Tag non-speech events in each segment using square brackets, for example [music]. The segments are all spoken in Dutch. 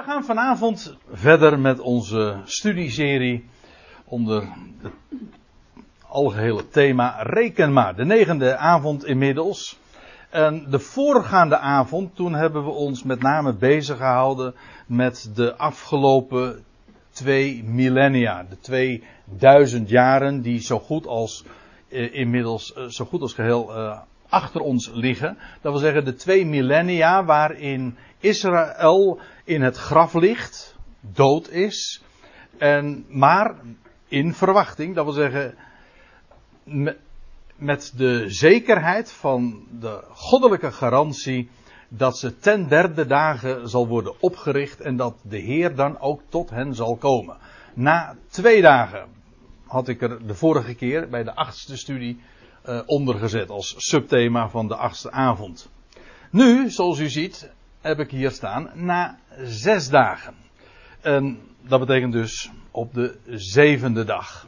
We gaan vanavond verder met onze studieserie onder het algehele thema Reken maar. De negende avond inmiddels. En de voorgaande avond, toen hebben we ons met name bezig gehouden met de afgelopen twee millennia. De 2000 jaren die zo goed als eh, inmiddels eh, zo goed als geheel eh, achter ons liggen. Dat wil zeggen de twee millennia waarin Israël in het graf ligt, dood is, en maar in verwachting, dat wil zeggen met de zekerheid van de goddelijke garantie dat ze ten derde dagen zal worden opgericht en dat de Heer dan ook tot hen zal komen. Na twee dagen had ik er de vorige keer bij de achtste studie uh, ondergezet als subthema van de achtste avond. Nu, zoals u ziet, heb ik hier staan na zes dagen. En dat betekent dus op de zevende dag.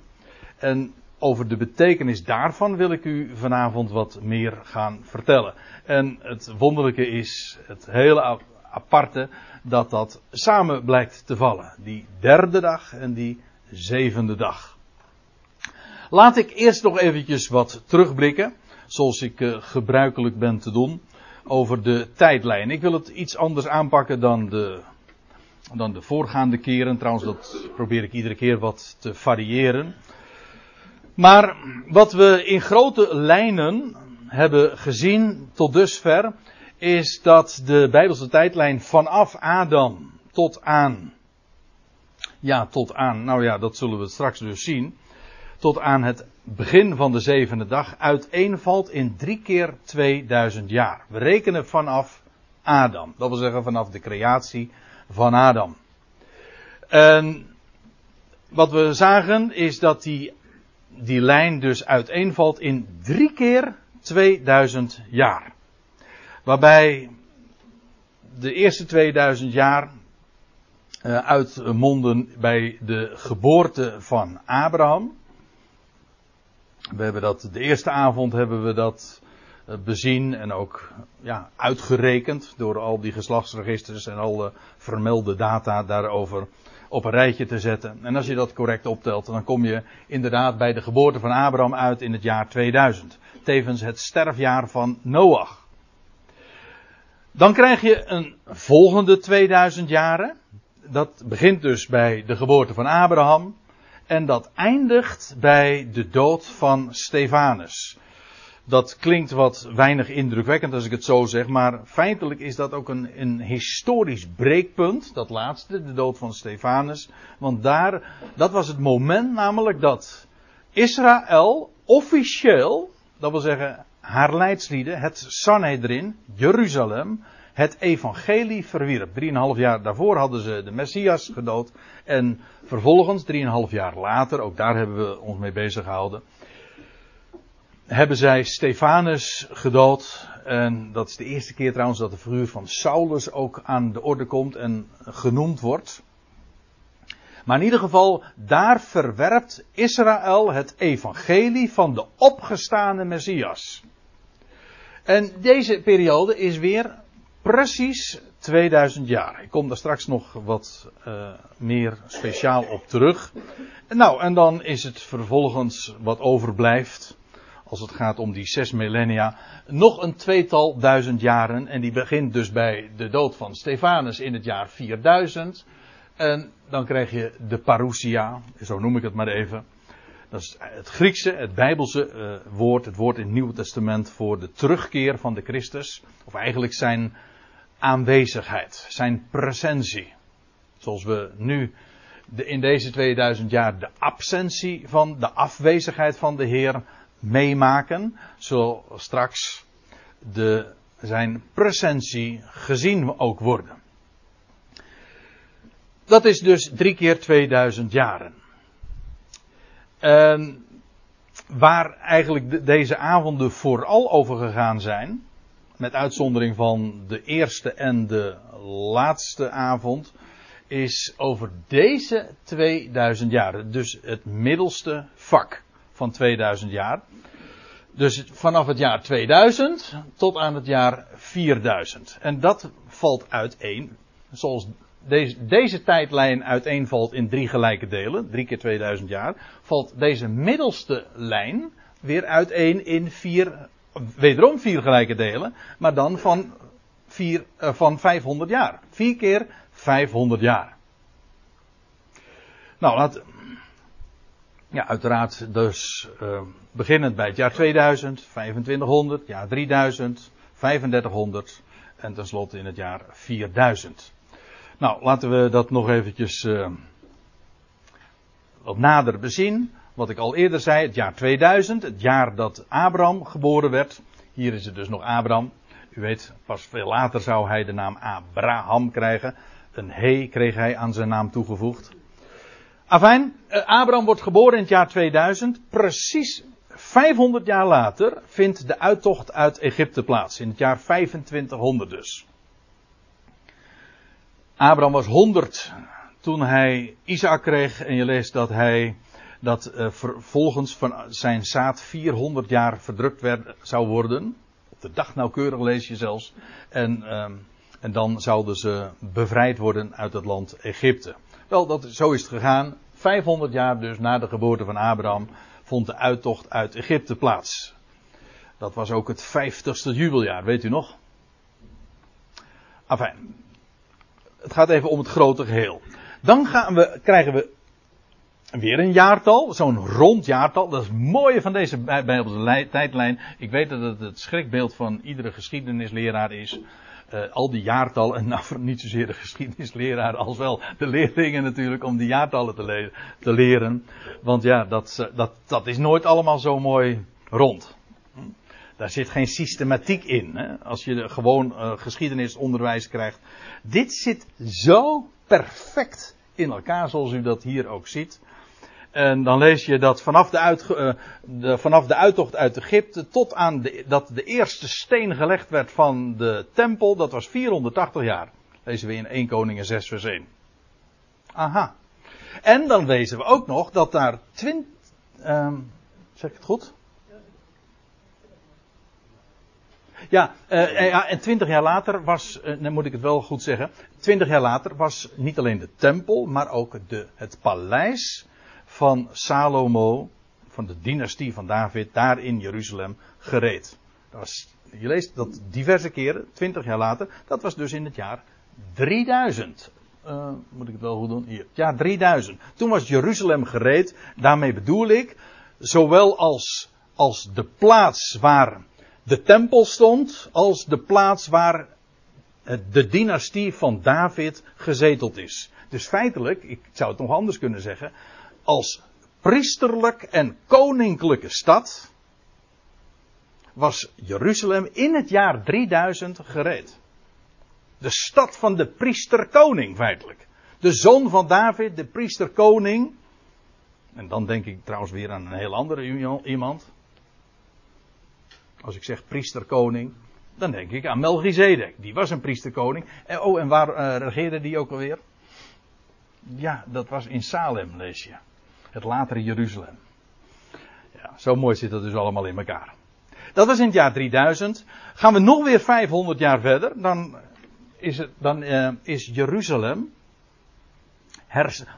En over de betekenis daarvan wil ik u vanavond wat meer gaan vertellen. En het wonderlijke is, het hele aparte, dat dat samen blijkt te vallen. Die derde dag en die zevende dag. Laat ik eerst nog eventjes wat terugblikken, zoals ik uh, gebruikelijk ben te doen, over de tijdlijn. Ik wil het iets anders aanpakken dan de, dan de voorgaande keren. Trouwens, dat probeer ik iedere keer wat te variëren. Maar wat we in grote lijnen hebben gezien tot dusver, is dat de Bijbelse tijdlijn vanaf Adam tot aan, ja, tot aan, nou ja, dat zullen we straks dus zien, tot aan het begin van de zevende dag uiteenvalt in drie keer 2000 jaar. We rekenen vanaf Adam, dat wil zeggen vanaf de creatie van Adam. En wat we zagen is dat die, die lijn dus uiteenvalt in drie keer 2000 jaar. Waarbij de eerste 2000 jaar uh, uitmonden bij de geboorte van Abraham. We hebben dat, de eerste avond hebben we dat uh, bezien en ook ja, uitgerekend door al die geslachtsregisters en alle vermelde data daarover op een rijtje te zetten. En als je dat correct optelt, dan kom je inderdaad bij de geboorte van Abraham uit in het jaar 2000. Tevens het sterfjaar van Noach. Dan krijg je een volgende 2000 jaren. Dat begint dus bij de geboorte van Abraham. En dat eindigt bij de dood van Stefanus. Dat klinkt wat weinig indrukwekkend als ik het zo zeg, maar feitelijk is dat ook een, een historisch breekpunt, dat laatste, de dood van Stefanus. Want daar, dat was het moment namelijk dat Israël officieel, dat wil zeggen haar leidslieden, het Sanhedrin, Jeruzalem, het evangelie verwierp. Drieënhalf jaar daarvoor hadden ze de Messias gedood. En vervolgens, drieënhalf jaar later, ook daar hebben we ons mee bezig gehouden, hebben zij Stefanus gedood. En dat is de eerste keer trouwens dat de figuur van Saulus ook aan de orde komt en genoemd wordt. Maar in ieder geval, daar verwerpt Israël het evangelie van de opgestane Messias. En deze periode is weer precies 2000 jaar. Ik kom daar straks nog wat uh, meer speciaal op terug. Nou, en dan is het vervolgens wat overblijft. Als het gaat om die zes millennia. Nog een tweetal duizend jaren. En die begint dus bij de dood van Stefanus in het jaar 4000. En dan krijg je de parousia. Zo noem ik het maar even. Dat is het Griekse, het Bijbelse uh, woord. Het woord in het Nieuwe Testament voor de terugkeer van de Christus. Of eigenlijk zijn aanwezigheid, zijn presentie. Zoals we nu de, in deze 2000 jaar de absentie van, de afwezigheid van de Heer meemaken, zal straks de, zijn presentie gezien ook worden. Dat is dus drie keer 2000 jaren. En waar eigenlijk de, deze avonden vooral over gegaan zijn, met uitzondering van de eerste en de laatste avond, is over deze 2000 jaar. Dus het middelste vak van 2000 jaar. Dus vanaf het jaar 2000 tot aan het jaar 4000. En dat valt uiteen, zoals deze, deze tijdlijn uiteenvalt in drie gelijke delen, drie keer 2000 jaar, valt deze middelste lijn weer uiteen in vier, wederom vier gelijke delen, maar dan van, vier, uh, van 500 jaar. Vier keer 500 jaar. Nou, laat, ja, uiteraard dus uh, beginnend bij het jaar 2000, 2500, jaar 3000, 3500 en tenslotte in het jaar 4000. Nou, laten we dat nog eventjes uh, wat nader bezien. Wat ik al eerder zei, het jaar 2000, het jaar dat Abraham geboren werd. Hier is het dus nog Abraham. U weet, pas veel later zou hij de naam Abraham krijgen. Een he kreeg hij aan zijn naam toegevoegd. Afijn, eh, Abraham wordt geboren in het jaar 2000. Precies 500 jaar later vindt de uittocht uit Egypte plaats. In het jaar 2500 dus. Abraham was 100 toen hij Isaac kreeg. En je leest dat hij dat uh, vervolgens van zijn zaad 400 jaar verdrukt werd, zou worden. Op de dag nauwkeurig lees je zelfs. En, uh, en dan zouden ze bevrijd worden uit het land Egypte. Wel, dat, zo is het gegaan. 500 jaar dus na de geboorte van Abraham vond de uittocht uit Egypte plaats. Dat was ook het 50ste jubeljaar, weet u nog? Enfin, het gaat even om het grote geheel. Dan gaan we, krijgen we weer een jaartal, zo'n rond jaartal. Dat is het mooie van deze Bijbelse tijdlijn. Ik weet dat het het schrikbeeld van iedere geschiedenisleraar is. Uh, al die jaartallen, en [laughs] nou niet zozeer de geschiedenisleraar als wel de leerlingen natuurlijk, om die jaartallen te, te leren. Want ja, dat, dat, dat is nooit allemaal zo mooi rond. Daar zit geen systematiek in. Hè? Als je gewoon uh, geschiedenisonderwijs krijgt. Dit zit zo perfect in elkaar, zoals u dat hier ook ziet. En dan lees je dat vanaf de, uit, uh, de, vanaf de uittocht uit Egypte tot aan de, dat de eerste steen gelegd werd van de tempel, dat was 480 jaar. Lezen we in 1 Koningen 6 vers 1. Aha. En dan lezen we ook nog dat daar 20, um, zeg ik het goed? Ja, uh, ja, en twintig jaar later was, uh, dan moet ik het wel goed zeggen, twintig jaar later was niet alleen de tempel, maar ook de, het paleis van Salomo, van de dynastie van David, daar in Jeruzalem gereed. Dat je leest dat diverse keren, twintig jaar later, dat was dus in het jaar 3000. Uh, moet ik het wel goed doen? Hier. Ja, 3000. Toen was Jeruzalem gereed. Daarmee bedoel ik, zowel als, als de plaats waar de tempel stond, als de plaats waar de dynastie van David gezeteld is. Dus feitelijk, ik zou het nog anders kunnen zeggen, als priesterlijk en koninklijke stad was Jeruzalem in het jaar 3000 gereed. De stad van de priester-koning feitelijk. De zoon van David, de priester-koning. En dan denk ik trouwens weer aan een heel andere iemand. Als ik zeg priester-koning, dan denk ik aan Melchizedek. Die was een priester-koning. En, oh, en waar uh, regeerde die ook alweer? Ja, dat was in Salem, lees je het latere Jeruzalem. Ja, zo mooi zit dat dus allemaal in elkaar. Dat was in het jaar 3000. Gaan we nog weer 500 jaar verder, dan is, het, dan, uh, is Jeruzalem,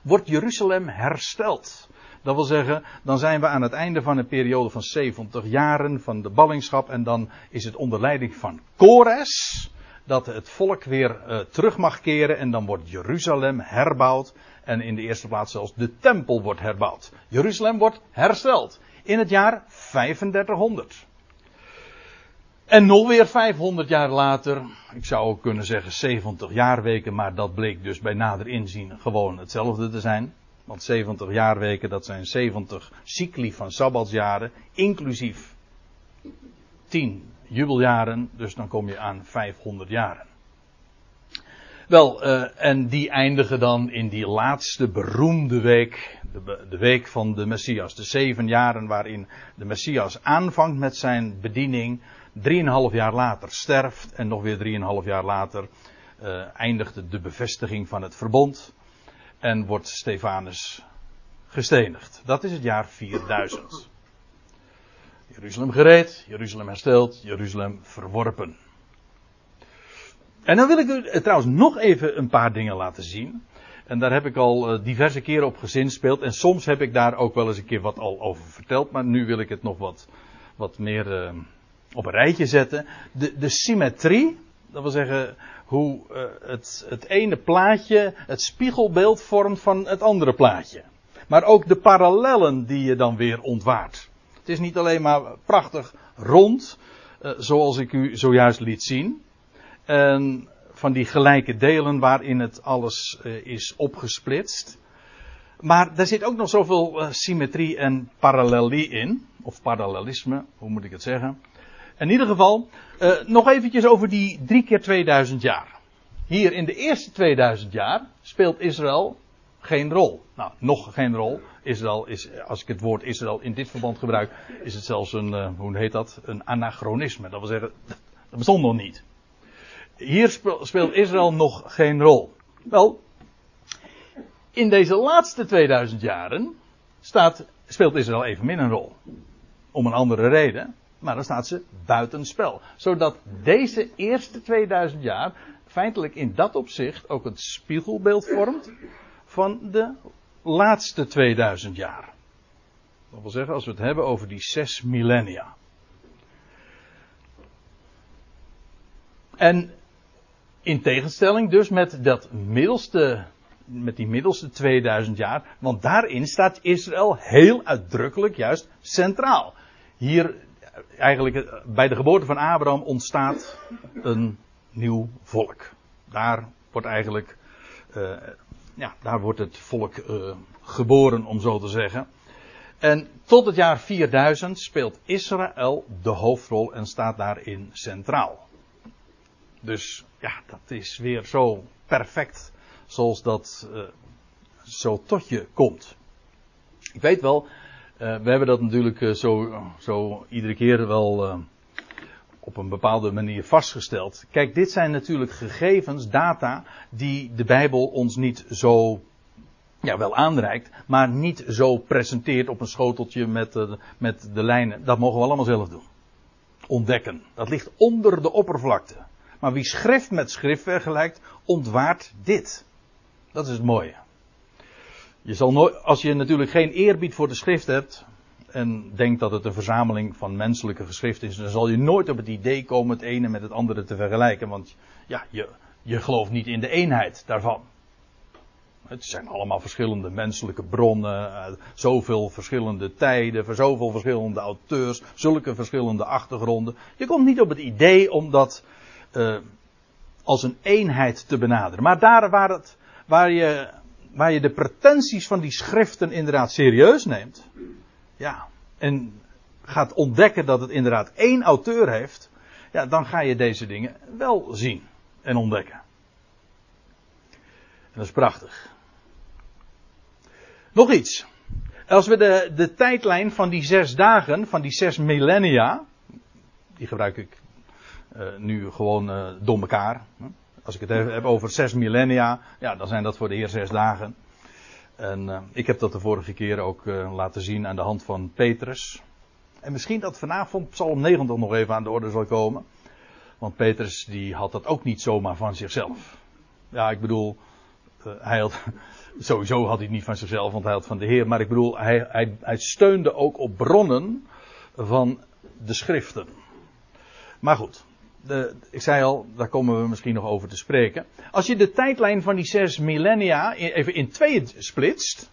wordt Jeruzalem hersteld. Dat wil zeggen, dan zijn we aan het einde van een periode van 70 jaren van de ballingschap. En dan is het onder leiding van Kores dat het volk weer uh, terug mag keren. En dan wordt Jeruzalem herbouwd. En in de eerste plaats zelfs de tempel wordt herbouwd. Jeruzalem wordt hersteld. In het jaar 3500. En nog weer 500 jaar later, ik zou ook kunnen zeggen 70 jaarweken, maar dat bleek dus bij nader inzien gewoon hetzelfde te zijn. Want 70 jaarweken, dat zijn 70 cycli van sabbatsjaren, inclusief 10 jubeljaren, dus dan kom je aan 500 jaren. Wel, uh, en die eindigen dan in die laatste beroemde week, de, de, week van de Messias. De zeven jaren waarin de Messias aanvangt met zijn bediening. Drieënhalf jaar later sterft en nog weer drieënhalf jaar later uh, eindigt de bevestiging van het verbond. En wordt Stefanus gestenigd. Dat is het jaar 4000. Jeruzalem gereed, Jeruzalem hersteld, Jeruzalem verworpen. En dan wil ik u trouwens nog even een paar dingen laten zien. En daar heb ik al diverse keren op gezinspeeld. En soms heb ik daar ook wel eens een keer wat al over verteld. Maar nu wil ik het nog wat, wat meer op een rijtje zetten. De, de symmetrie, dat wil zeggen hoe het, het ene plaatje het spiegelbeeld vormt van het andere plaatje. Maar ook de parallellen die je dan weer ontwaart. Het is niet alleen maar prachtig rond, uh, zoals ik u zojuist liet zien. En van die gelijke delen waarin het alles uh, is opgesplitst. Maar daar zit ook nog zoveel uh, symmetrie en parallelie in. Of parallelisme, hoe moet ik het zeggen. In ieder geval, nog eventjes over die drie keer 2000 jaar. Hier in de eerste 2000 jaar speelt Israël geen rol. Nou, nog geen rol. Israël is, als ik het woord Israël in dit verband gebruik, is het zelfs een, uh, hoe heet dat? Een anachronisme. Dat wil zeggen, dat bestond nog niet. Hier speelt Israël nog geen rol. Wel, in deze laatste 2000 jaren staat, speelt Israël evenmin een rol. Om een andere reden. Maar dan staat ze buitenspel. Zodat deze eerste 2000 jaar feitelijk in dat opzicht ook het spiegelbeeld vormt van de laatste 2000 jaar. Dat wil zeggen, als we het hebben over die zes millennia. En in tegenstelling dus met dat middelste, met die middelste 2000 jaar, want daarin staat Israël heel uitdrukkelijk juist centraal. Hier, eigenlijk bij de geboorte van Abraham ontstaat een nieuw volk. Daar wordt eigenlijk uh, ja, daar wordt het volk uh, geboren, om zo te zeggen. En tot het jaar 4000 speelt Israël de hoofdrol en staat daarin centraal. Dus ja, dat is weer zo perfect zoals dat uh, zo tot je komt. Ik weet wel, uh, we hebben dat natuurlijk zo, zo iedere keer wel op een bepaalde manier vastgesteld. Kijk, dit zijn natuurlijk gegevens, data, die de Bijbel ons niet zo, ja, wel aanreikt, maar niet zo presenteert op een schoteltje met, de, met de lijnen. Dat mogen we allemaal zelf doen. Ontdekken. Dat ligt onder de oppervlakte. Maar wie schrift met schrift vergelijkt, ontwaart dit. Dat is het mooie. Je zal nooit, als je natuurlijk geen eerbied voor de schrift hebt, en denkt dat het een verzameling van menselijke geschriften is, dan zal je nooit op het idee komen het ene met het andere te vergelijken. Want ja, je, je gelooft niet in de eenheid daarvan. Het zijn allemaal verschillende menselijke bronnen, uh, zoveel verschillende tijden, zoveel verschillende auteurs, zulke verschillende achtergronden. Je komt niet op het idee om dat uh, als een eenheid te benaderen. Maar daar waar, het, waar, je, waar je de pretenties van die schriften inderdaad serieus neemt, ja, en gaat ontdekken dat het inderdaad één auteur heeft, ja, dan ga je deze dingen wel zien en ontdekken. En dat is prachtig. Nog iets. Als we de, de tijdlijn van die zes dagen, van die zes millennia, die gebruik ik uh, nu gewoon uh, door elkaar. Als ik het heb over zes millennia, ja, dan zijn dat voor de heer zes dagen. En uh, ik heb dat de vorige keer ook uh, laten zien aan de hand van Petrus. En misschien dat vanavond Psalm 90 nog even aan de orde zal komen. Want Petrus die had dat ook niet zomaar van zichzelf. Ja, ik bedoel, uh, hij had, [laughs] sowieso had hij het niet van zichzelf, want hij had van de Heer. Maar ik bedoel, hij, hij, hij steunde ook op bronnen van de schriften. Maar goed, de, ik zei al, daar komen we misschien nog over te spreken. Als je de tijdlijn van die zes millennia even in tweeën splitst,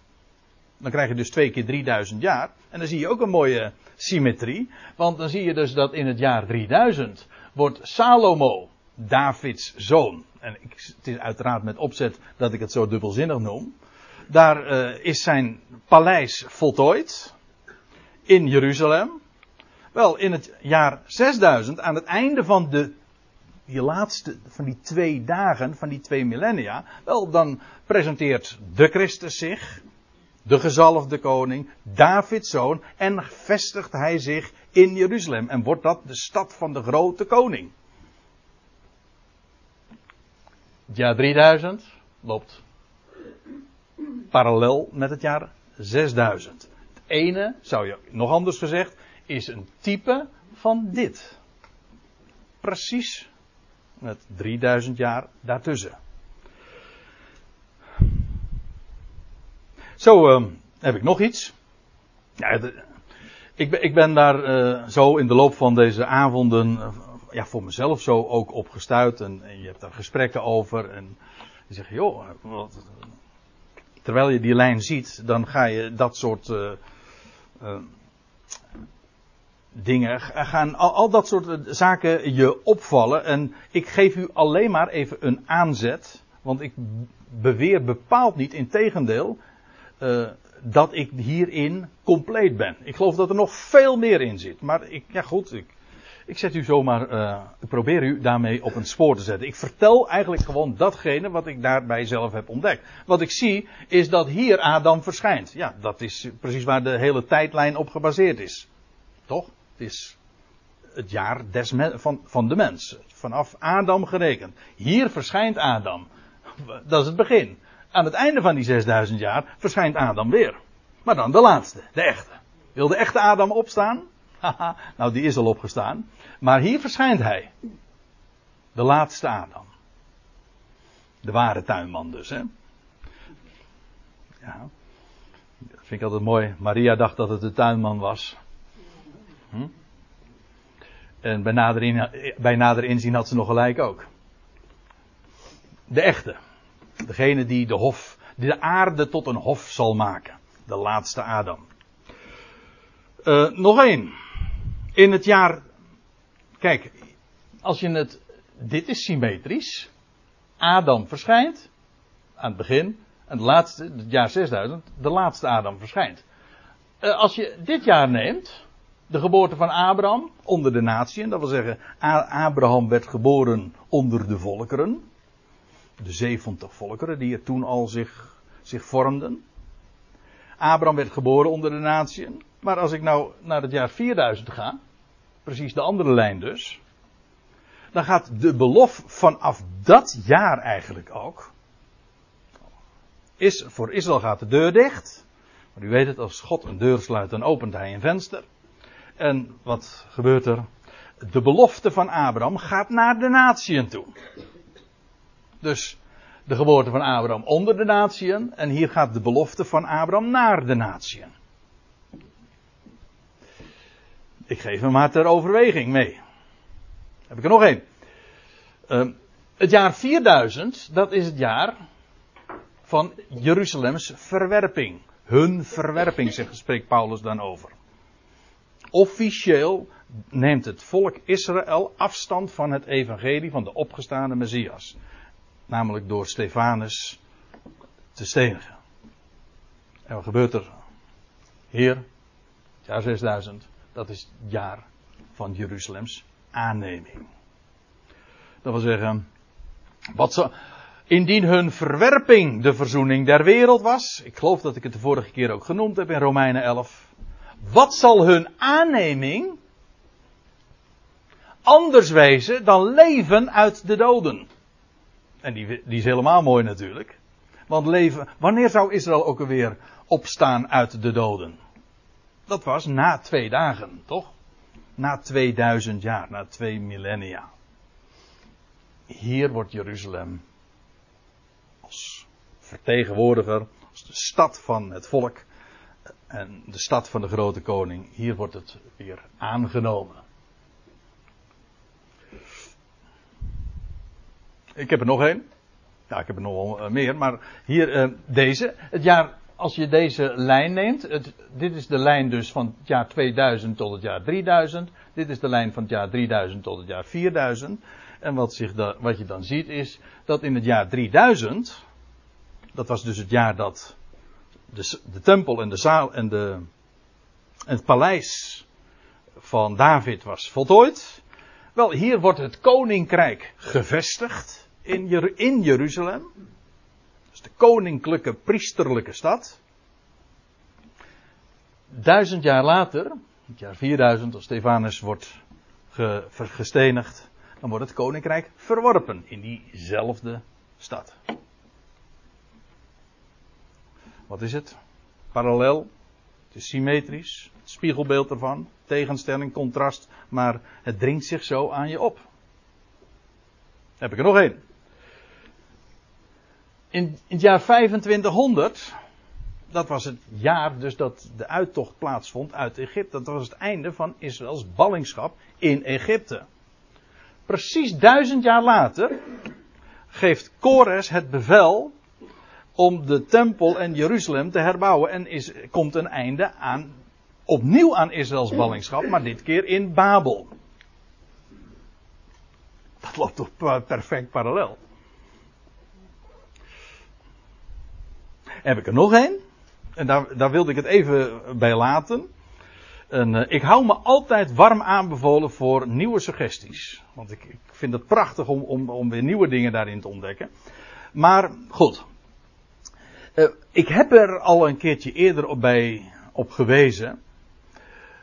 dan krijg je dus twee keer 3000 jaar. En dan zie je ook een mooie symmetrie. Want dan zie je dus dat in het jaar 3000 wordt Salomo, Davids zoon. En ik, het is uiteraard met opzet dat ik het zo dubbelzinnig noem. Daar uh, is zijn paleis voltooid. In Jeruzalem. Wel, in het jaar 6000, aan het einde van de die laatste van die twee dagen, van die twee millennia, wel dan presenteert de Christus zich, de gezalfde koning, Davids zoon, en vestigt hij zich in Jeruzalem. En wordt dat de stad van de grote koning. Het jaar 3000 loopt parallel met het jaar 6000. Het ene, zou je nog anders gezegd, is een type van dit. Precies Met 3000 jaar daartussen. Zo uh, heb ik nog iets. Ja, ik, ben, ik ben daar uh, zo in de loop van deze avonden uh, ja, voor mezelf zo ook op gestuurd. En, je hebt daar gesprekken over. En je zegt, joh, terwijl je die lijn ziet, dan ga je dat soort uh, dingen, gaan al, al, dat soort zaken je opvallen. En ik geef u alleen maar even een aanzet. Want ik beweer bepaald niet, in tegendeel, uh, dat ik hierin compleet ben. Ik geloof dat er nog veel meer in zit. Maar ik, ja goed, ik, ik zet u zomaar, uh, ik probeer u daarmee op een spoor te zetten. Ik vertel eigenlijk gewoon datgene wat ik daarbij zelf heb ontdekt. Wat ik zie is dat hier Adam verschijnt. Ja, dat is precies waar de hele tijdlijn op gebaseerd is. Toch? Is het jaar des van, van de mens. Vanaf Adam gerekend. Hier verschijnt Adam. Dat is het begin. Aan het einde van die 6000 jaar verschijnt Adam weer. Maar dan de laatste, de echte. Wil de echte Adam opstaan? [laughs] Nou die is al opgestaan. Maar hier verschijnt hij. De laatste Adam. De ware tuinman dus, hè. Ja. Dat vind ik altijd mooi. Maria dacht dat het de tuinman was. Hm? En bij nader, in, bij nader inzien had ze nog gelijk ook. De echte. Degene die de hof, die de aarde tot een hof zal maken. De laatste Adam. Uh, nog één. In het jaar. Kijk, als je het. Dit is symmetrisch. Adam verschijnt. Aan het begin. En het laatste, het jaar 6000, de laatste Adam verschijnt. Uh, als je dit jaar neemt. De geboorte van Abraham onder de natieën. Dat wil zeggen, Abraham werd geboren onder de volkeren de 70 volkeren die er toen al zich, zich vormden. Abraham werd geboren onder de natieën. Maar als ik nou naar het jaar 4000 ga, precies de andere lijn dus, dan gaat de belofte vanaf dat jaar eigenlijk ook. Is, voor Israël gaat de deur dicht. Maar u weet het, als God een deur sluit, dan opent hij een venster. En wat gebeurt er? De belofte van Abraham gaat naar de natieën toe. Dus de geboorte van Abraham onder de natieën. En hier gaat de belofte van Abraham naar de natieën. Ik geef hem maar ter overweging mee. Heb ik er nog één. Uh, het jaar 4000, dat is het jaar van Jeruzalems verwerping. Hun verwerping, zegt, spreekt Paulus dan over. Officieel neemt het volk Israël afstand van het evangelie van de opgestane Messias namelijk door Stefanus te stenigen. En wat gebeurt er? Hier, jaar 6000, dat is het jaar van Jeruzalems aanneming. Dat wil zeggen, wat zo, indien hun verwerping de verzoening der wereld was, ik geloof dat ik het de vorige keer ook genoemd heb in Romeinen 11, wat zal hun aanneming anders wezen dan leven uit de doden? En die, die is helemaal mooi natuurlijk. Want leven, wanneer zou Israël ook alweer opstaan uit de doden? Dat was na twee dagen, toch? Na 2000 jaar, na twee millennia. Hier wordt Jeruzalem als vertegenwoordiger, als de stad van het volk en de stad van de grote koning, hier wordt het weer aangenomen. Ik heb er nog één. Ja, ik heb er nog wel eh, meer, maar hier uh, deze. Het jaar, als je deze lijn neemt, dit is de lijn dus van het jaar 2000 tot het jaar 3000. Dit is de lijn van het jaar 3000 tot het jaar 4000. En wat, zich wat je dan ziet is dat in het jaar 3000, dat was dus het jaar dat de, de tempel en de zaal en, de, en het paleis van David was voltooid. Wel, hier wordt het koninkrijk gevestigd in, in Jeruzalem. De koninklijke priesterlijke stad. Duizend jaar later, het jaar 4000, als Stefanus wordt ge, gestenigd, dan wordt het koninkrijk verworpen in diezelfde stad. Wat is het? Parallel. Het is symmetrisch. Het spiegelbeeld ervan. Tegenstelling, contrast. Maar het dringt zich zo aan je op. heb ik er nog één. In, het jaar 2500, dat was het jaar dus dat de uittocht plaatsvond uit Egypte. Dat was het einde van Israëls ballingschap in Egypte. Precies duizend jaar later geeft Kores het bevel om de tempel en Jeruzalem te herbouwen. En is, komt een einde aan, opnieuw aan Israëls ballingschap, maar dit keer in Babel. Dat loopt toch perfect parallel. Heb ik er nog één? En daar, daar wilde ik het even bij laten. En, uh, ik hou me altijd warm aanbevolen voor nieuwe suggesties. Want ik, ik vind het prachtig om, om, om weer nieuwe dingen daarin te ontdekken. Maar goed. Uh, ik heb er al een keertje eerder op, bij, op gewezen.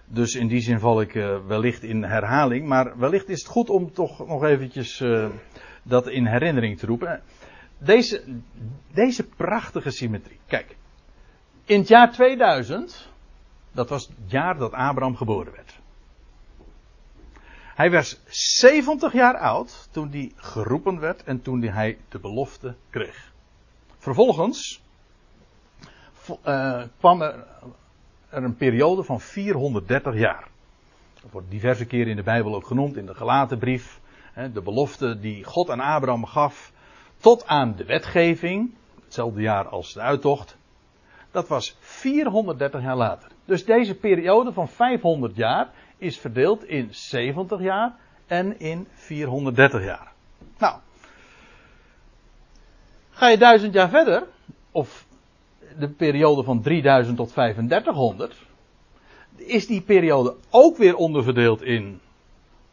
Dus in die zin val ik uh, wellicht in herhaling. Maar wellicht is het goed om toch nog eventjes dat in herinnering te roepen. Deze, deze prachtige symmetrie. Kijk. In het jaar 2000 dat was het jaar dat Abraham geboren werd. Hij was 70 jaar oud toen hij geroepen werd en toen hij de belofte kreeg. Vervolgens uh, kwam er, een periode van 430 jaar. Dat wordt diverse keren in de Bijbel ook genoemd, in de gelaten brief. De belofte die God aan Abraham gaf tot aan de wetgeving, hetzelfde jaar als de uittocht. Dat was 430 jaar later. Dus deze periode van 500 jaar is verdeeld in 70 jaar en in 430 jaar. Nou, ga je duizend jaar verder, of de periode van 3000 tot 3500, is die periode ook weer onderverdeeld in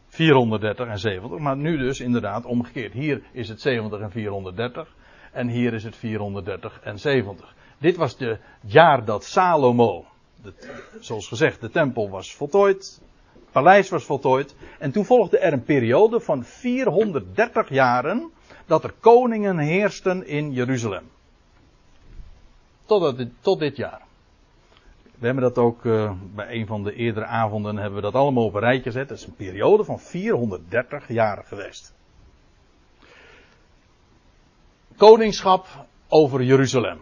430 en 70, maar nu dus inderdaad omgekeerd. Hier is het 70 en 430 en hier is het 430 en 70. Dit was het jaar dat Salomo zoals gezegd, de tempel was voltooid. Het paleis was voltooid. En toen volgde er een periode van 430 jaren dat er koningen heersten in Jeruzalem. Tot, dit jaar. We hebben dat ook uh, bij een van de eerdere avonden hebben we dat allemaal op een rijtje gezet. Dat is een periode van 430 jaar geweest. Koningschap over Jeruzalem.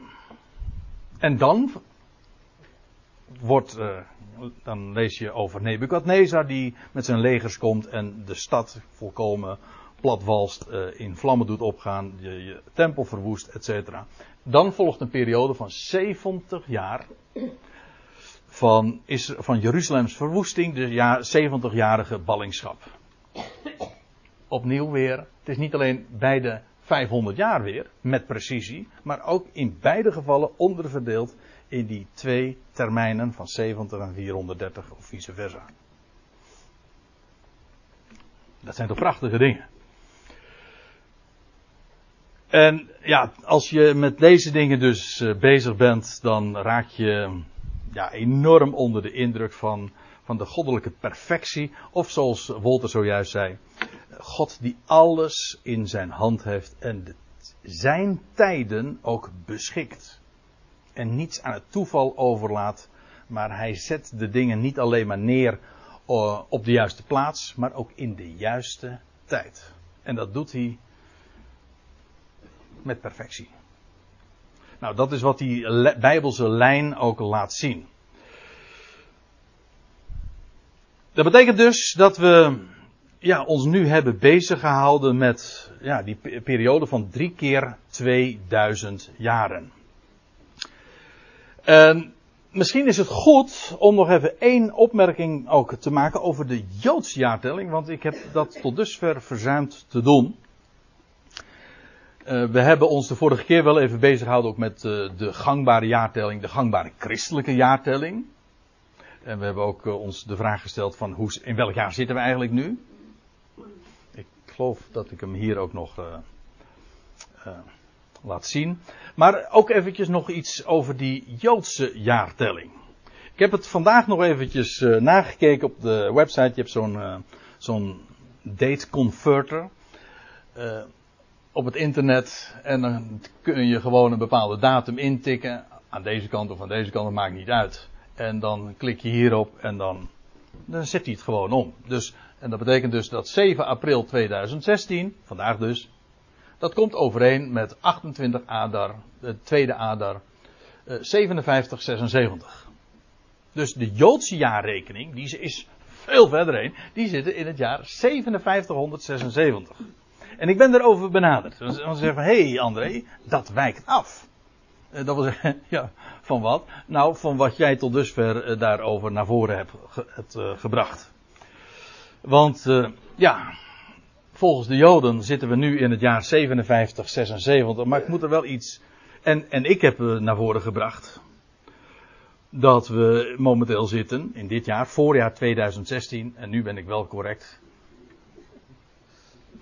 En dan wordt, uh, dan lees je over Nebukadnezar die met zijn legers komt en de stad volkomen platwalst, uh, in vlammen doet opgaan, je, je tempel verwoest, etc. Dan volgt een periode van 70 jaar van, is, van Jeruzalems verwoesting, de ja, 70-jarige ballingschap. Opnieuw weer, het is niet alleen bij de 500 jaar weer, met precisie, maar ook in beide gevallen onderverdeeld in die twee termijnen van 70 en 430 of vice versa. Dat zijn toch prachtige dingen. En ja, als je met deze dingen dus uh, bezig bent, dan raak je ja, enorm onder de indruk van, van de goddelijke perfectie. Of zoals Wolter zojuist zei, God die alles in zijn hand heeft en zijn tijden ook beschikt en niets aan het toeval overlaat. Maar hij zet de dingen niet alleen maar neer uh, op de juiste plaats, maar ook in de juiste tijd. En dat doet hij met perfectie. Nou, dat is wat die Bijbelse lijn ook laat zien. Dat betekent dus dat we ja, ons nu hebben bezig gehouden met ja, die periode van drie keer 2000 jaren. Uh, misschien is het goed om nog even één opmerking ook te maken over de Joodse jaartelling, want ik heb dat tot dusver verzuimd te doen. Uh, we hebben ons de vorige keer wel even bezig gehouden ook met uh, de gangbare jaartelling, de gangbare christelijke jaartelling. En we hebben ook uh, ons de vraag gesteld van hoe, in welk jaar zitten we eigenlijk nu? Ik geloof dat ik hem hier ook nog laat zien. Maar ook eventjes nog iets over die Joodse jaartelling. Ik heb het vandaag nog eventjes nagekeken op de website. Je hebt zo'n zo'n date converter op het internet. En dan kun je gewoon een bepaalde datum intikken. Aan deze kant of aan deze kant, dat maakt niet uit. En dan klik je hierop en dan, dan zet hij het gewoon om. Dus, en dat betekent dus dat 7 april 2016, vandaag dus, Dat komt overeen met 28 Adar, de tweede Adar, 57, 76. Dus de Joodse jaarrekening, die is veel verder heen, die zitten in het jaar 5776. En ik ben erover benaderd. Dan zeggen van, hé hey André, dat wijkt af. Eh, dat wil zeggen, [laughs] ja, van wat? Nou, van wat jij tot dusver eh, daarover naar voren hebt, uh, gebracht. Want, ja, volgens de Joden zitten we nu in het jaar 57, 76, maar ik moet er wel iets, en, en ik heb naar voren gebracht, dat we momenteel zitten in dit jaar, voorjaar 2016, en nu ben ik wel correct.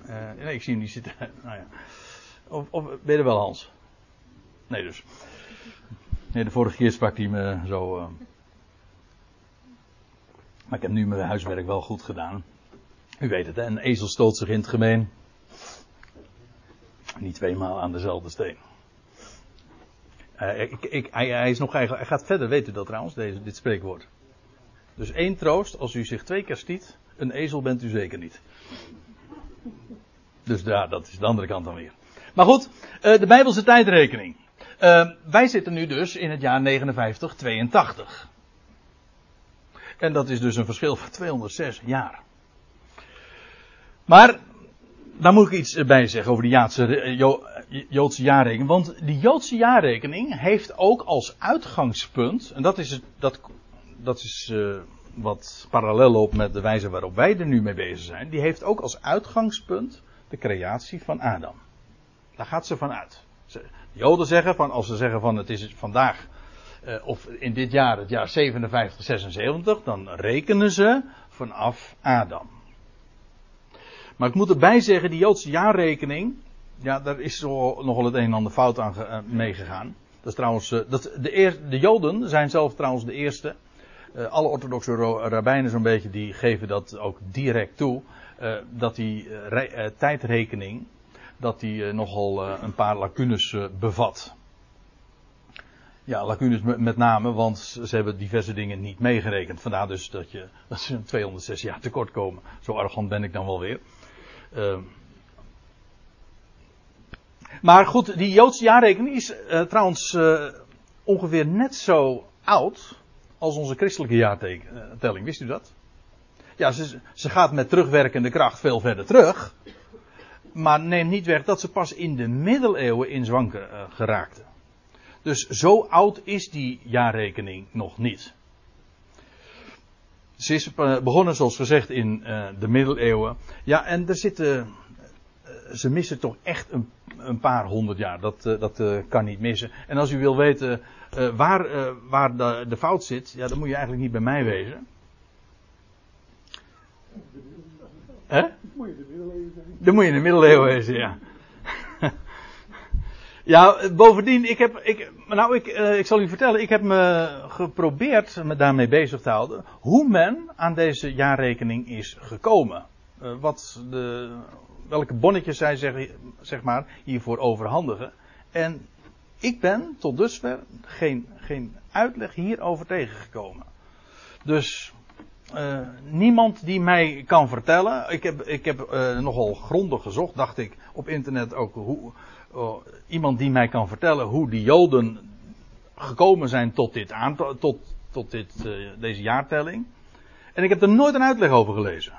Uh, nee, ik zie hem niet zitten. [laughs] nou ja. Of, of ben je er wel, Hans? Nee, dus. Nee, de vorige keer sprak hij me zo. Uh... Maar ik heb nu mijn huiswerk wel goed gedaan. U weet het, hè? een ezel stoot zich in het gemeen. Niet tweemaal aan dezelfde steen. Uh, ik, ik, hij, hij, is nog, hij gaat verder, weet u dat trouwens, deze, dit spreekwoord. Dus één troost, als u zich twee keer stiet, een ezel bent u zeker niet. Dus ja, dat is de andere kant dan weer. Maar goed, uh, de Bijbelse tijdrekening. Uh, wij zitten nu dus in het jaar 59, 82. En dat is dus een verschil van 206 jaar. Maar, daar moet ik iets bij zeggen over de Joodse jaarrekening. Want die Joodse jaarrekening heeft ook als uitgangspunt, en dat is, dat, dat is wat parallel loopt met de wijze waarop wij er nu mee bezig zijn, die heeft ook als uitgangspunt de creatie van Adam. Daar gaat ze van uit. De Joden zeggen van, als ze zeggen van het is vandaag, uh, of in dit jaar, het jaar 57, 76, dan rekenen ze vanaf Adam. Maar ik moet erbij zeggen, die Joodse jaarrekening, ja, daar is zo nogal het een en ander fout aan uh, meegegaan. Dat is trouwens, uh, dat, de, de Joden zijn zelf trouwens de eerste. Uh, alle orthodoxe rabbijnen zo'n beetje, die geven dat ook direct toe. dat die tijdrekening, dat die nogal een paar lacunes bevat. Ja, lacunes met name, want ze hebben diverse dingen niet meegerekend. Vandaar dus dat, je, dat ze 206 jaar tekort komen. Zo arrogant ben ik dan wel weer. Uh, maar goed, die Joodse jaarrekening is trouwens ongeveer net zo oud als onze christelijke jaartelling. Wist u dat? Ja, ze, ze gaat met terugwerkende kracht veel verder terug. Maar neem niet weg dat ze pas in de middeleeuwen in zwanken uh, geraakte. Dus zo oud is die jaarrekening nog niet. Ze is begonnen, zoals gezegd, in uh, de middeleeuwen. Ja, en er zitten. Uh, ze missen toch echt een, een paar honderd jaar. Dat, uh, dat kan niet missen. En als u wil weten waar, waar de, de, fout zit, ja, dan moet je eigenlijk niet bij mij wezen. Hè? Dan moet je in de middeleeuwen wezen, ja. [laughs] Ja, bovendien, ik heb, ik, nou, ik, ik zal u vertellen, ik heb me geprobeerd me daarmee bezig te houden. Hoe men aan deze jaarrekening is gekomen. Wat de, welke bonnetjes zij zeg, zeg maar hiervoor overhandigen. En ik ben tot dusver geen, geen uitleg hierover tegengekomen. Dus uh, niemand die mij kan vertellen. Ik heb, ik heb nogal grondig gezocht, dacht ik, op internet ook hoe oh, iemand die mij kan vertellen hoe die Joden gekomen zijn tot, dit aantal, tot, tot dit, deze jaartelling. En ik heb er nooit een uitleg over gelezen.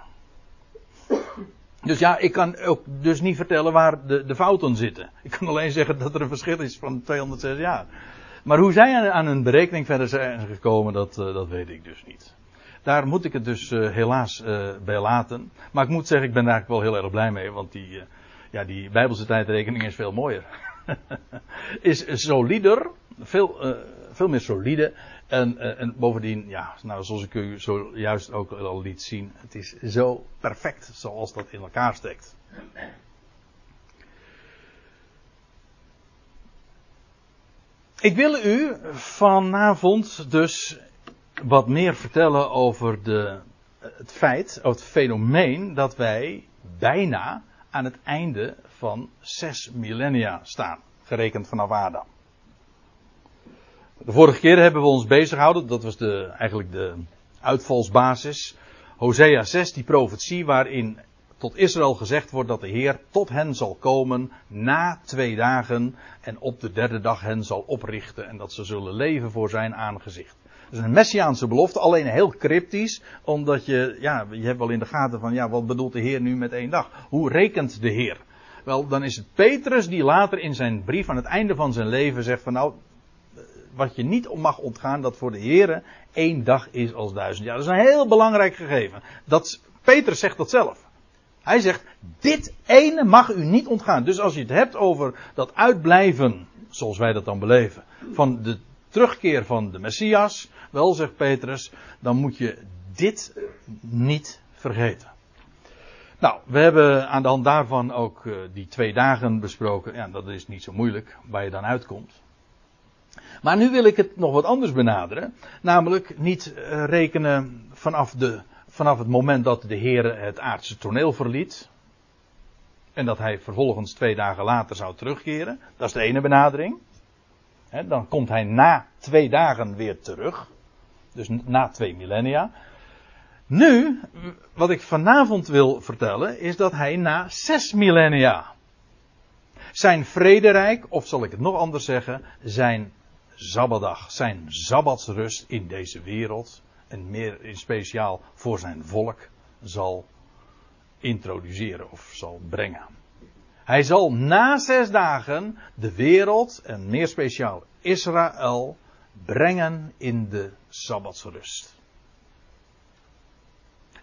Dus ja, ik kan ook dus niet vertellen waar de, de fouten zitten. [laughs] Ik kan alleen zeggen dat er een verschil is van 206 jaar. Maar hoe zij aan een berekening verder zijn gekomen, dat, uh, dat weet ik dus niet. Daar moet ik het dus uh, helaas uh, bij laten. Maar ik moet zeggen, ik ben daar eigenlijk wel heel erg blij mee, want die, ja, die Bijbelse tijdrekening is veel mooier. [laughs] is solider, veel, veel meer solide. En, uh, en bovendien, ja, nou, zoals ik u zojuist ook al liet zien, het is zo perfect zoals dat in elkaar steekt. Ik wil u vanavond dus wat meer vertellen over de, het feit, over het fenomeen dat wij bijna aan het einde van zes millennia staan, gerekend vanaf Adam. De vorige keer hebben we ons bezig gehouden, dat was de, eigenlijk de uitvalsbasis. Hosea 6, die profetie waarin tot Israël gezegd wordt dat de Heer tot hen zal komen na twee dagen en op de derde dag hen zal oprichten en dat ze zullen leven voor zijn aangezicht. Dat is een messiaanse belofte, alleen heel cryptisch, omdat je, ja, je hebt wel in de gaten van, ja, wat bedoelt de Heer nu met één dag? Hoe rekent de Heer? Wel, dan is het Petrus die later in zijn brief aan het einde van zijn leven zegt van, nou, wat je niet mag ontgaan, dat voor de Heer één dag is als duizend jaar. Dat is een heel belangrijk gegeven. Dat, Petrus zegt dat zelf. Hij zegt, dit ene mag u niet ontgaan. Dus als je het hebt over dat uitblijven, zoals wij dat dan beleven, van de terugkeer van de Messias, wel zegt Petrus, dan moet je dit niet vergeten. Nou, we hebben aan de hand daarvan ook uh, die twee dagen besproken. Ja, dat is niet zo moeilijk, waar je dan uitkomt. Maar nu wil ik het nog wat anders benaderen. Namelijk niet uh, rekenen vanaf de vanaf het moment dat de Heer het aardse toneel verliet. En dat hij vervolgens twee dagen later zou terugkeren. Dat is de ene benadering. dan komt hij na twee dagen weer terug. Dus na twee millennia. Nu, wat ik vanavond wil vertellen, is dat hij na zes millennia. Zijn vrederijk, of zal ik het nog anders zeggen, zijn Zabbadag, zijn Zabbatsrust in deze wereld en meer in speciaal voor zijn volk zal introduceren of zal brengen. Hij zal na zes dagen de wereld en meer speciaal Israël brengen in de Sabbatsrust.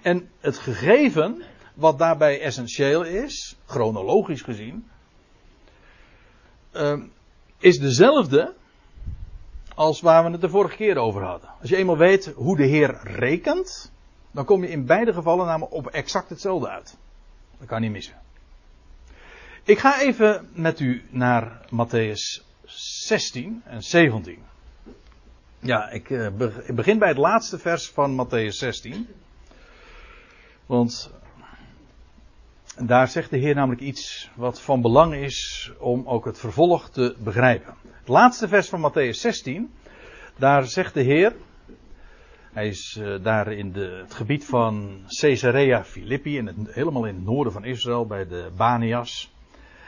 En het gegeven wat daarbij essentieel is, chronologisch gezien, uh, is dezelfde als waar we het de vorige keer over hadden. Als je eenmaal weet hoe de Heer rekent, dan kom je in beide gevallen namelijk op exact hetzelfde uit. Dat kan niet missen. Ik ga even met u naar Matthäus 16 en 17. Ja, ik, uh, begin bij het laatste vers van Matthäus 16. Want daar zegt de Heer namelijk iets wat van belang is om ook het vervolg te begrijpen. Het laatste vers van Matthäus 16, daar zegt de Heer, hij is uh, daar in de, het gebied van Caesarea Philippi, in het, helemaal in het noorden van Israël, bij de Banias.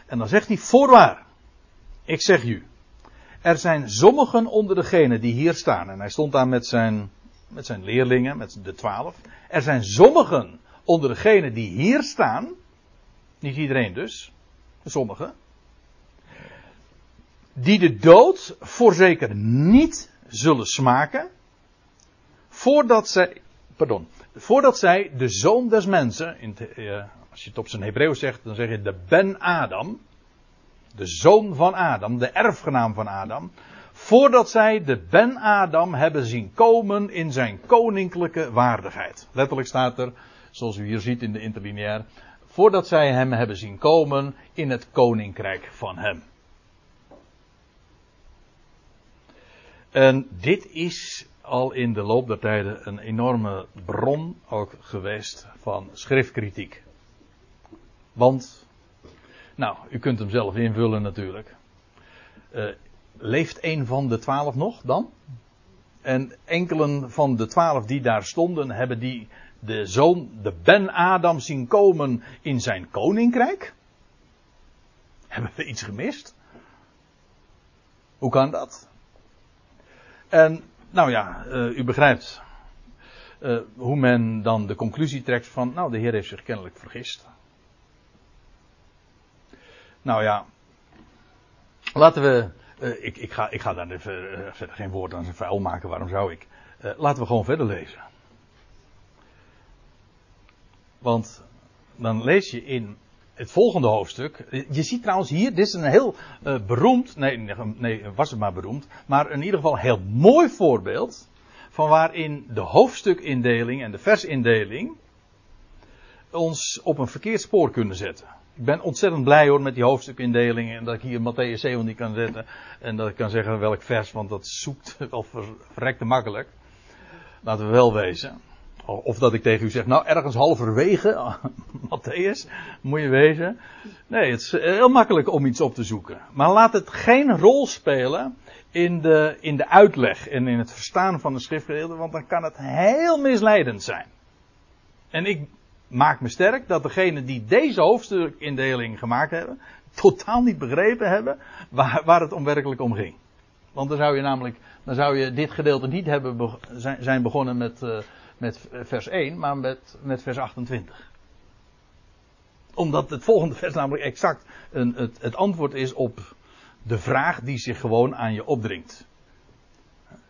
En dan zegt hij, voorwaar, ik zeg u, er zijn sommigen onder degenen die hier staan, en hij stond daar met zijn, met zijn leerlingen, met de twaalf, er zijn sommigen onder degenen die hier staan, niet iedereen dus. Sommigen. Die de dood voorzeker niet zullen smaken. Voordat zij, pardon, voordat zij de zoon des mensen, in eh, als je het op zijn Hebreeuws zegt, dan zeg je de Ben Adam. De zoon van Adam, de erfgenaam van Adam. Voordat zij de Ben Adam hebben zien komen in zijn koninklijke waardigheid. Letterlijk staat er, zoals u hier ziet in de interlineair, voordat zij hem hebben zien komen in het koninkrijk van hem. En dit is al in de loop der tijden een enorme bron ook geweest van schriftkritiek. Want, nou, u kunt hem zelf invullen natuurlijk. Uh, leeft een van de twaalf nog dan? En enkelen van de twaalf die daar stonden, hebben die de zoon, de Ben-Adam zien komen in zijn koninkrijk? Hebben we iets gemist? Hoe kan dat? En, nou ja, uh, u begrijpt uh, hoe men dan de conclusie trekt van, nou, de Heer heeft zich kennelijk vergist. Nou ja, laten we, uh, ik, ik, ga, ik ga daar even, geen woord aan zijn vuil maken, waarom zou ik? laten we gewoon verder lezen. Want dan lees je in het volgende hoofdstuk. Je ziet trouwens hier, dit is een heel uh, beroemd, nee, nee, was het maar beroemd, maar in ieder geval heel mooi voorbeeld van waarin de hoofdstukindeling en de versindeling ons op een verkeerd spoor kunnen zetten. Ik ben ontzettend blij hoor met die hoofdstukindeling en dat ik hier Matthäus 17 kan zetten en dat ik kan zeggen welk vers, want dat zoekt [laughs] wel verrekte makkelijk. Laten we wel wezen. Of dat ik tegen u zeg, nou ergens halverwege, [laughs] Matthäus, moet je wezen. Nee, het is heel makkelijk om iets op te zoeken. Maar laat het geen rol spelen in de, in de uitleg en in het verstaan van de schriftgedeelte, want dan kan het heel misleidend zijn. En ik maakt me sterk dat degenen die deze hoofdstukindeling gemaakt hebben, totaal niet begrepen hebben waar, waar het om werkelijk om ging. Want dan zou je namelijk, dan zou je dit gedeelte niet hebben zijn begonnen met, uh, met vers 1, maar met, met vers 28. Omdat het volgende vers namelijk exact een, het, het antwoord is op de vraag die zich gewoon aan je opdringt.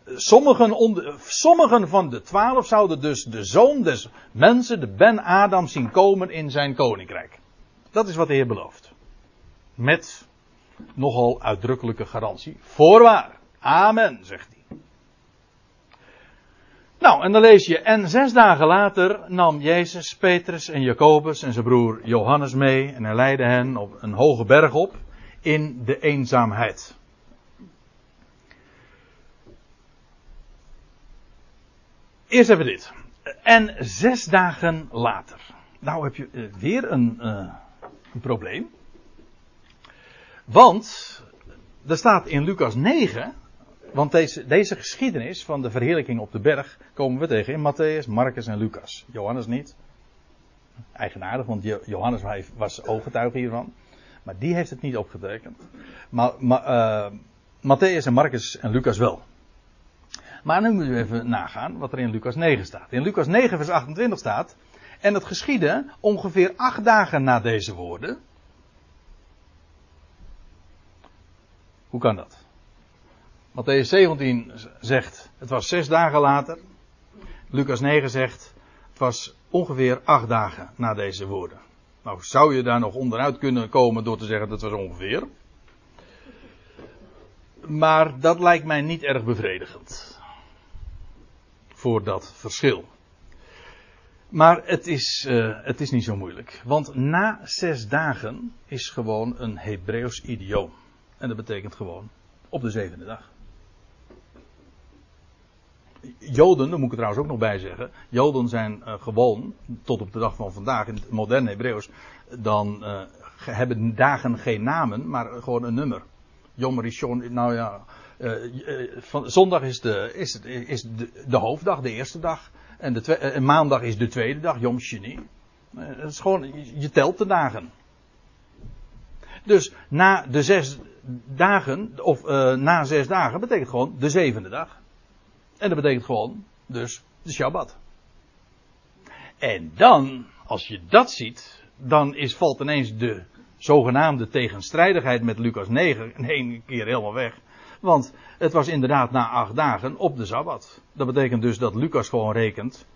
Sommigen, sommigen van de twaalf zouden dus de zoon des mensen, de Ben Adam, zien komen in zijn koninkrijk. Dat is wat de Heer belooft. Met nogal uitdrukkelijke garantie. Voorwaar. Amen, zegt hij. Nou, en dan lees je, en zes dagen later nam Jezus, Petrus en Jacobus en zijn broer Johannes mee en hij leidde hen op een hoge berg op in de eenzaamheid. Eerst hebben we dit. En zes dagen later. Nou heb je eh, weer een, uh, een probleem. Want er staat in Lucas 9. Want deze, deze geschiedenis van de verheerlijking op de berg komen we tegen in Matthäus, Marcus en Lucas. Johannes niet. Eigenaardig, want Johannes was ooggetuige hiervan. Maar die heeft het niet opgetekend. Maar, maar uh, Matthäus en Marcus en Lucas wel. Maar nu moeten we even nagaan wat er in Lucas 9 staat. In Lucas 9 vers 28 staat. En het geschiedde ongeveer acht dagen na deze woorden. Hoe kan dat? Matthäus 17 zegt het was zes dagen later. Lucas 9 zegt het was ongeveer acht dagen na deze woorden. Nou, zou je daar nog onderuit kunnen komen door te zeggen dat was ongeveer. Maar dat lijkt mij niet erg bevredigend. Voor dat verschil. Maar het is, uh, het is niet zo moeilijk. Want na zes dagen is gewoon een Hebreeuws idioom. En dat betekent gewoon op de zevende dag. Joden, daar moet ik trouwens ook nog bij zeggen. Joden zijn uh, gewoon, tot op de dag van vandaag in het moderne Hebreeuws, dan uh, hebben dagen geen namen, maar gewoon een nummer. Yom Rishon, nou ja, uh, van, zondag is, de, is, is de, de, hoofddag, de eerste dag. En, de en maandag is de tweede dag, Yom Shini. Het is gewoon, je telt de dagen. Dus na de zes dagen, of na zes dagen, betekent gewoon de zevende dag. En dat betekent gewoon dus de Shabbat. En dan, als je dat ziet, dan is, valt ineens de zogenaamde tegenstrijdigheid met Lucas 9 in één keer helemaal weg. Want het was inderdaad na acht dagen op de Sabbat. Dat betekent dus dat Lucas gewoon rekent.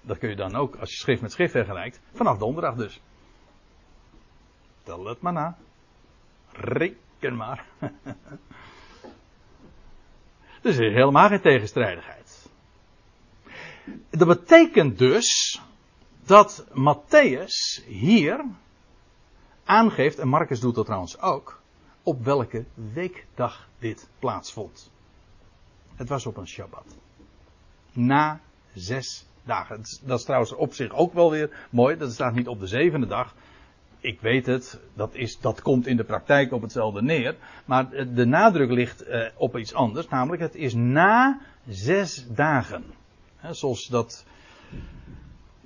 Dat kun je dan ook, als je schrift met schrift vergelijkt, vanaf donderdag dus. Tel het maar na. Reken maar. [laughs] Dus er is helemaal geen tegenstrijdigheid. Dat betekent dus dat Matthäus hier aangeeft, en Marcus doet dat trouwens ook, op welke weekdag dit plaatsvond. Het was op een Shabbat. Na zes dagen. Dat is trouwens op zich ook wel weer mooi. Dat staat niet op de zevende dag ik weet het, dat, is, dat komt in de praktijk op hetzelfde neer. Maar de nadruk ligt eh, op iets anders, namelijk het is na zes dagen. Zoals dat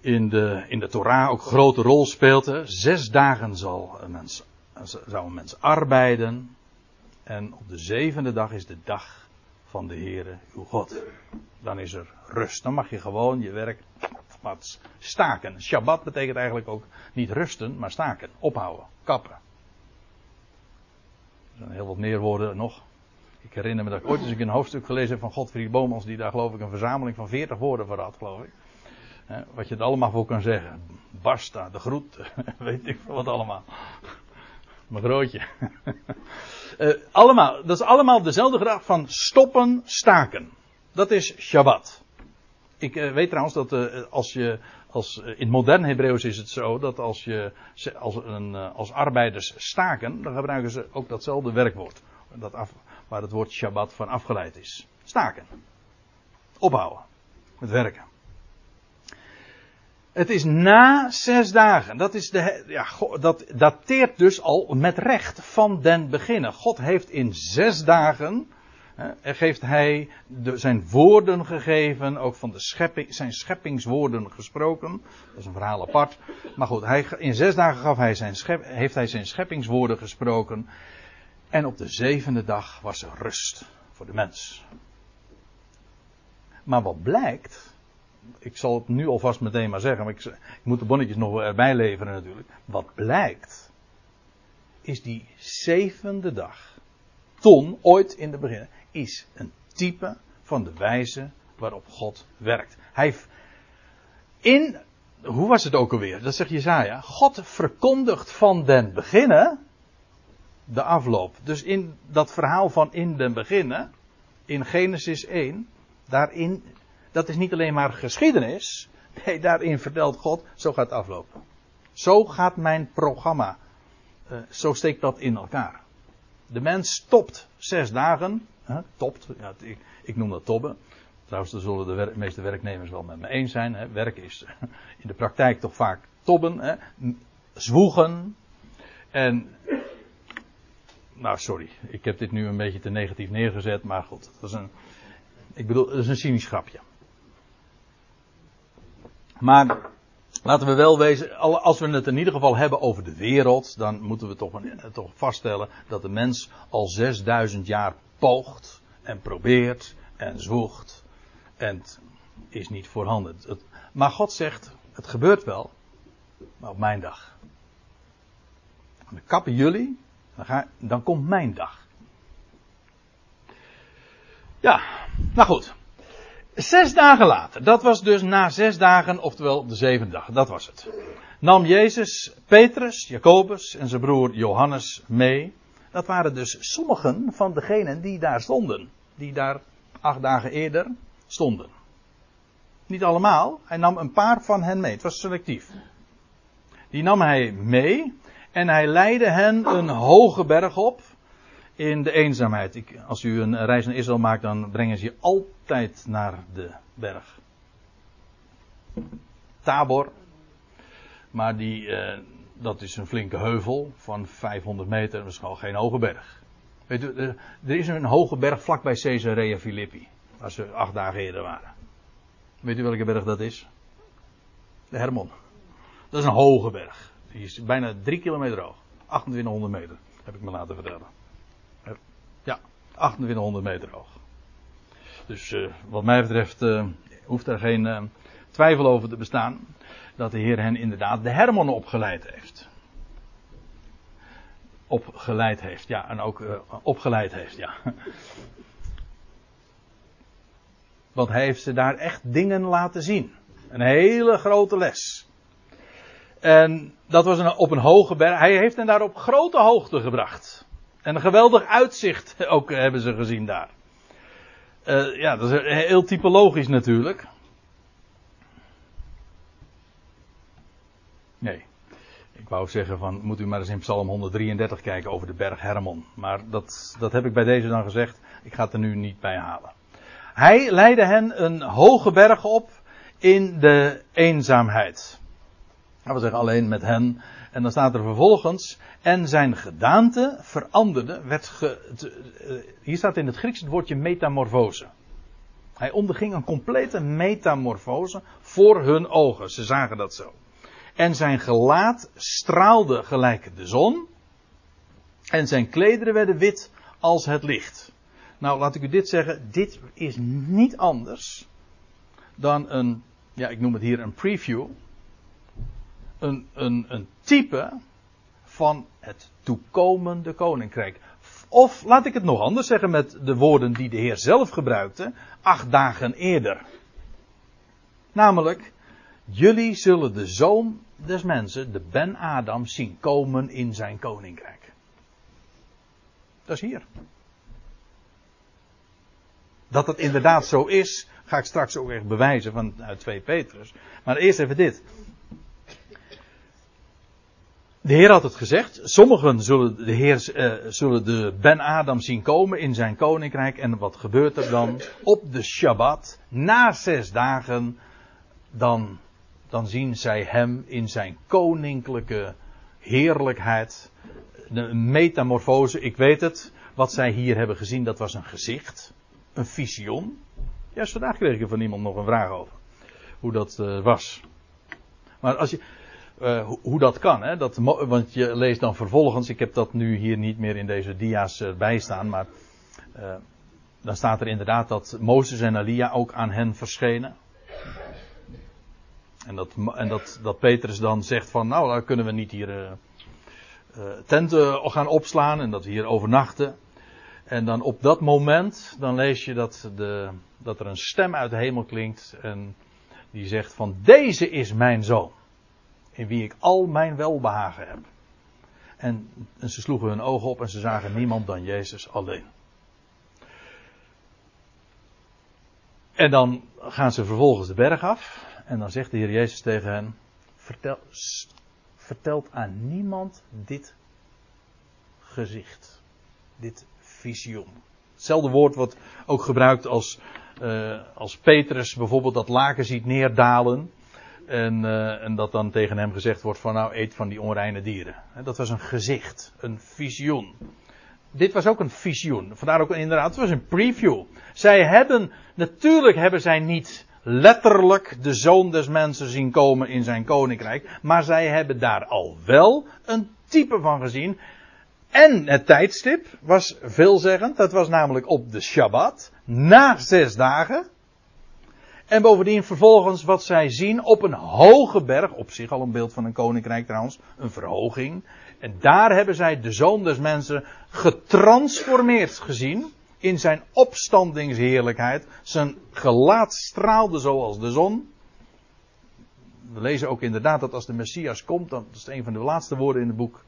in de, in de Torah ook een grote rol speelt. Zes dagen zal mens, zal een mens arbeiden. En op de zevende dag is de dag van de Heere uw God. Dan is er rust. Dan mag je gewoon je werk staken. Shabbat betekent eigenlijk ook niet rusten, maar staken. Ophouden. Kappen. Er zijn heel wat meer woorden nog. Ik herinner me dat ik ooit eens een hoofdstuk gelezen heb van Godfried Bomans, die daar geloof ik een verzameling van 40 woorden voor had, geloof ik. Wat je er allemaal voor kan zeggen. Basta, de groet, [laughs] weet ik wat allemaal. Mijn grootje. uh, [laughs] allemaal, dat is allemaal dezelfde gedachte van stoppen, staken. Dat is Shabbat. Ik uh, weet trouwens dat uh, als je, als, uh, in modern Hebreeuws is het zo dat als je als, een, als arbeiders staken, dan gebruiken ze ook datzelfde werkwoord. Dat af, waar het woord Shabbat van afgeleid is. Staken. Ophouden. Het werken. Het is na zes dagen. Dat, is de, ja, dat dateert dus al met recht van den beginnen. God heeft in zes dagen geeft hij zijn woorden gegeven, ook van de schepping, zijn scheppingswoorden gesproken. Dat is een verhaal apart. Maar goed, hij, in zes dagen gaf hij zijn schep, heeft hij zijn scheppingswoorden gesproken. En op de zevende dag was er rust voor de mens. Maar wat blijkt, ik zal het nu alvast meteen maar zeggen, maar ik, ik moet de bonnetjes nog erbij leveren natuurlijk. Wat blijkt, is die zevende dag, ton ooit in de begin, is een type van de wijze waarop God werkt. Hij in, hoe was het ook alweer? Dat zegt Jezaja. God verkondigt van den beginnen de afloop. Dus in dat verhaal van in den beginnen, in Genesis 1, daarin, dat is niet alleen maar geschiedenis. Nee, daarin vertelt God, zo gaat het aflopen. Zo gaat mijn programma. Uh, zo steekt dat in elkaar. De mens stopt zes dagen. Topt, ja, ik, ik, noem dat tobben. Trouwens, daar zullen de, meeste werknemers wel met me eens zijn. Hè. Werk is [laughs] in de praktijk toch vaak tobben. Hè. Zwoegen. En nou, sorry. Ik heb dit nu een beetje te negatief neergezet, maar goed. Dat is een, ik bedoel, dat is een cynisch grapje. Maar laten we wel wezen, als we het in ieder geval hebben over de wereld, dan moeten we toch, toch vaststellen dat de mens al 6000 jaar poogt en probeert en zwoegt en het is niet voorhanden. Maar God zegt, het gebeurt wel, maar op mijn dag. Dan kappen jullie dan, ga, dan komt mijn dag. Ja, nou goed. Zes dagen later, dat was dus na zes dagen, oftewel de zevende dag, dat was het. Nam Jezus Petrus, Jacobus en zijn broer Johannes mee. Dat waren dus sommigen van degenen die daar stonden. Die daar acht dagen eerder stonden. Niet allemaal, hij nam een paar van hen mee. Het was selectief. Die nam hij mee en hij leidde hen een hoge berg op in de eenzaamheid. Als u een reis naar Israël maakt, dan brengen ze je altijd naar de berg. Tabor. Maar die, uh, dat is een flinke heuvel van 500 meter. Dat is geen hoge berg. Weet u, er, is een hoge berg vlakbij Caesarea Philippi. Waar ze acht dagen eerder waren. Weet u welke berg dat is? De Hermon. Dat is een hoge berg. Die is bijna drie kilometer hoog. 2800 meter, heb ik me laten vertellen. Ja, 2800 meter hoog. Dus uh, wat mij betreft uh, hoeft er geen uh, twijfel over te bestaan dat de Heer hen inderdaad de Hermon opgeleid heeft. Opgeleid heeft, ja, en ook opgeleid heeft, ja. Want hij heeft ze daar echt dingen laten zien. Een hele grote les. En dat was een, op een hoge berg. Hij heeft hen daar op grote hoogte gebracht. En een geweldig uitzicht [laughs] ook hebben ze gezien daar. Uh, ja, dat is heel typologisch natuurlijk. Nee. Ik wou zeggen van, moet u maar eens in Psalm 133 kijken over de berg Hermon. Maar dat, dat heb ik bij deze dan gezegd. Ik ga het er nu niet bij halen. Hij leidde hen een hoge berg op in de eenzaamheid. Dat wil zeggen alleen met hen. En dan staat er vervolgens. En zijn gedaante veranderde. Werd eh, hier staat in het Grieks het woordje metamorfose. Hij onderging een complete metamorfose voor hun ogen. Ze zagen dat zo. En zijn gelaat straalde gelijk de zon. En zijn klederen werden wit als het licht. Nou, laat ik u dit zeggen. Dit is niet anders dan een, ja, ik noem het hier een preview een, een, een type van het toekomende koninkrijk. Of laat ik het nog anders zeggen met de woorden die de Heer zelf gebruikte, acht dagen eerder. Namelijk, jullie zullen de zoon des mensen, de Ben Adam, zien komen in zijn koninkrijk. Dat is hier. Dat het inderdaad zo is, ga ik straks ook echt bewijzen vanuit 2 Petrus. Maar eerst even dit. De Heer had het gezegd. Sommigen zullen de Heer, uh, zullen de Ben Adam zien komen in zijn koninkrijk. En wat gebeurt er dan? Op de Shabbat, na zes dagen, dan, dan zien zij hem in zijn koninklijke heerlijkheid. De metamorfose, ik weet het. wat zij hier hebben gezien, dat was een gezicht, een visioen. Juist vandaag kreeg ik van iemand nog een vraag over. Hoe dat uh, was. Maar als je, uh, hoe, dat kan, hè? Dat, want je leest dan vervolgens, ik heb dat nu hier niet meer in deze dia's bij staan, maar dan staat er inderdaad dat Mozes en Elia ook aan hen verschenen. En dat, en dat, dat Petrus dan zegt van, nou, dan kunnen we niet hier uh, tenten gaan opslaan en dat we hier overnachten. En dan op dat moment, dan lees je dat, de, dat er een stem uit de hemel klinkt en die zegt van, deze is mijn zoon, in wie ik al mijn welbehagen heb. En, en ze sloegen hun ogen op en ze zagen niemand dan Jezus alleen. En dan gaan ze vervolgens de berg af. En dan zegt de Heer Jezus tegen hen: Vertel, vertelt aan niemand dit gezicht. Dit visioen. Hetzelfde woord wordt ook gebruikt als, uh, als Petrus bijvoorbeeld dat laken ziet neerdalen. En, uh, en, dat dan tegen hem gezegd wordt van nou eet van die onreine dieren. Dat was een gezicht, een visioen dit was ook een visioen. Vandaar ook inderdaad, het was een preview. Zij hebben, natuurlijk hebben zij niet letterlijk de zoon des mensen zien komen in zijn koninkrijk. Maar zij hebben daar al wel een type van gezien. En het tijdstip was veelzeggend. Dat was namelijk op de Shabbat. Na zes dagen. En bovendien vervolgens wat zij zien op een hoge berg. Op zich al een beeld van een koninkrijk trouwens. Een verhoging. En daar hebben zij de zoon des mensen getransformeerd gezien. In zijn opstandingsheerlijkheid. Zijn gelaat straalde zoals de zon. We lezen ook inderdaad dat als de Messias komt, dat is een van de laatste woorden in het boek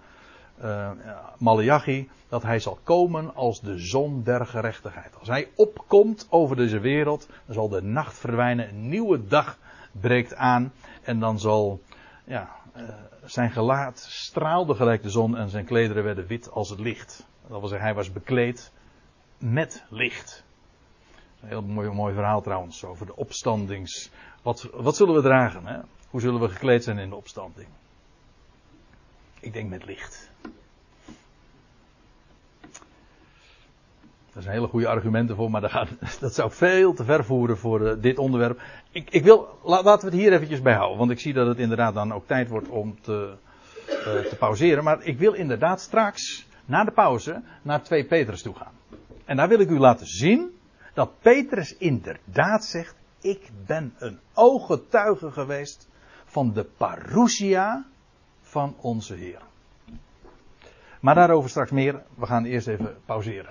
uh, Malachi, dat hij zal komen als de zon der gerechtigheid. Als hij opkomt over deze wereld, dan zal de nacht verdwijnen, een nieuwe dag breekt aan en dan zal ja, uh, zijn gelaat straalde gelijk de zon en zijn klederen werden wit als het licht. Dat wil zeggen, hij was bekleed met licht. Een heel mooi, mooi verhaal trouwens over de opstandings. Wat, wat zullen we dragen? Hè? Hoe zullen we gekleed zijn in de opstanding? Ik denk met licht. Er zijn hele goede argumenten voor, maar dat, gaat, [laughs] dat zou veel te ver voeren voor uh, dit onderwerp. Ik, ik wil, la, laten we het hier eventjes bij houden, want ik zie dat het inderdaad dan ook tijd wordt om te, uh, te pauzeren. Maar ik wil inderdaad straks, na de pauze, naar 2 Petrus toe gaan. En daar wil ik u laten zien dat Petrus inderdaad zegt, ik ben een ooggetuige geweest van de parousia van onze Heer. Maar daarover straks meer. We gaan eerst even pauzeren.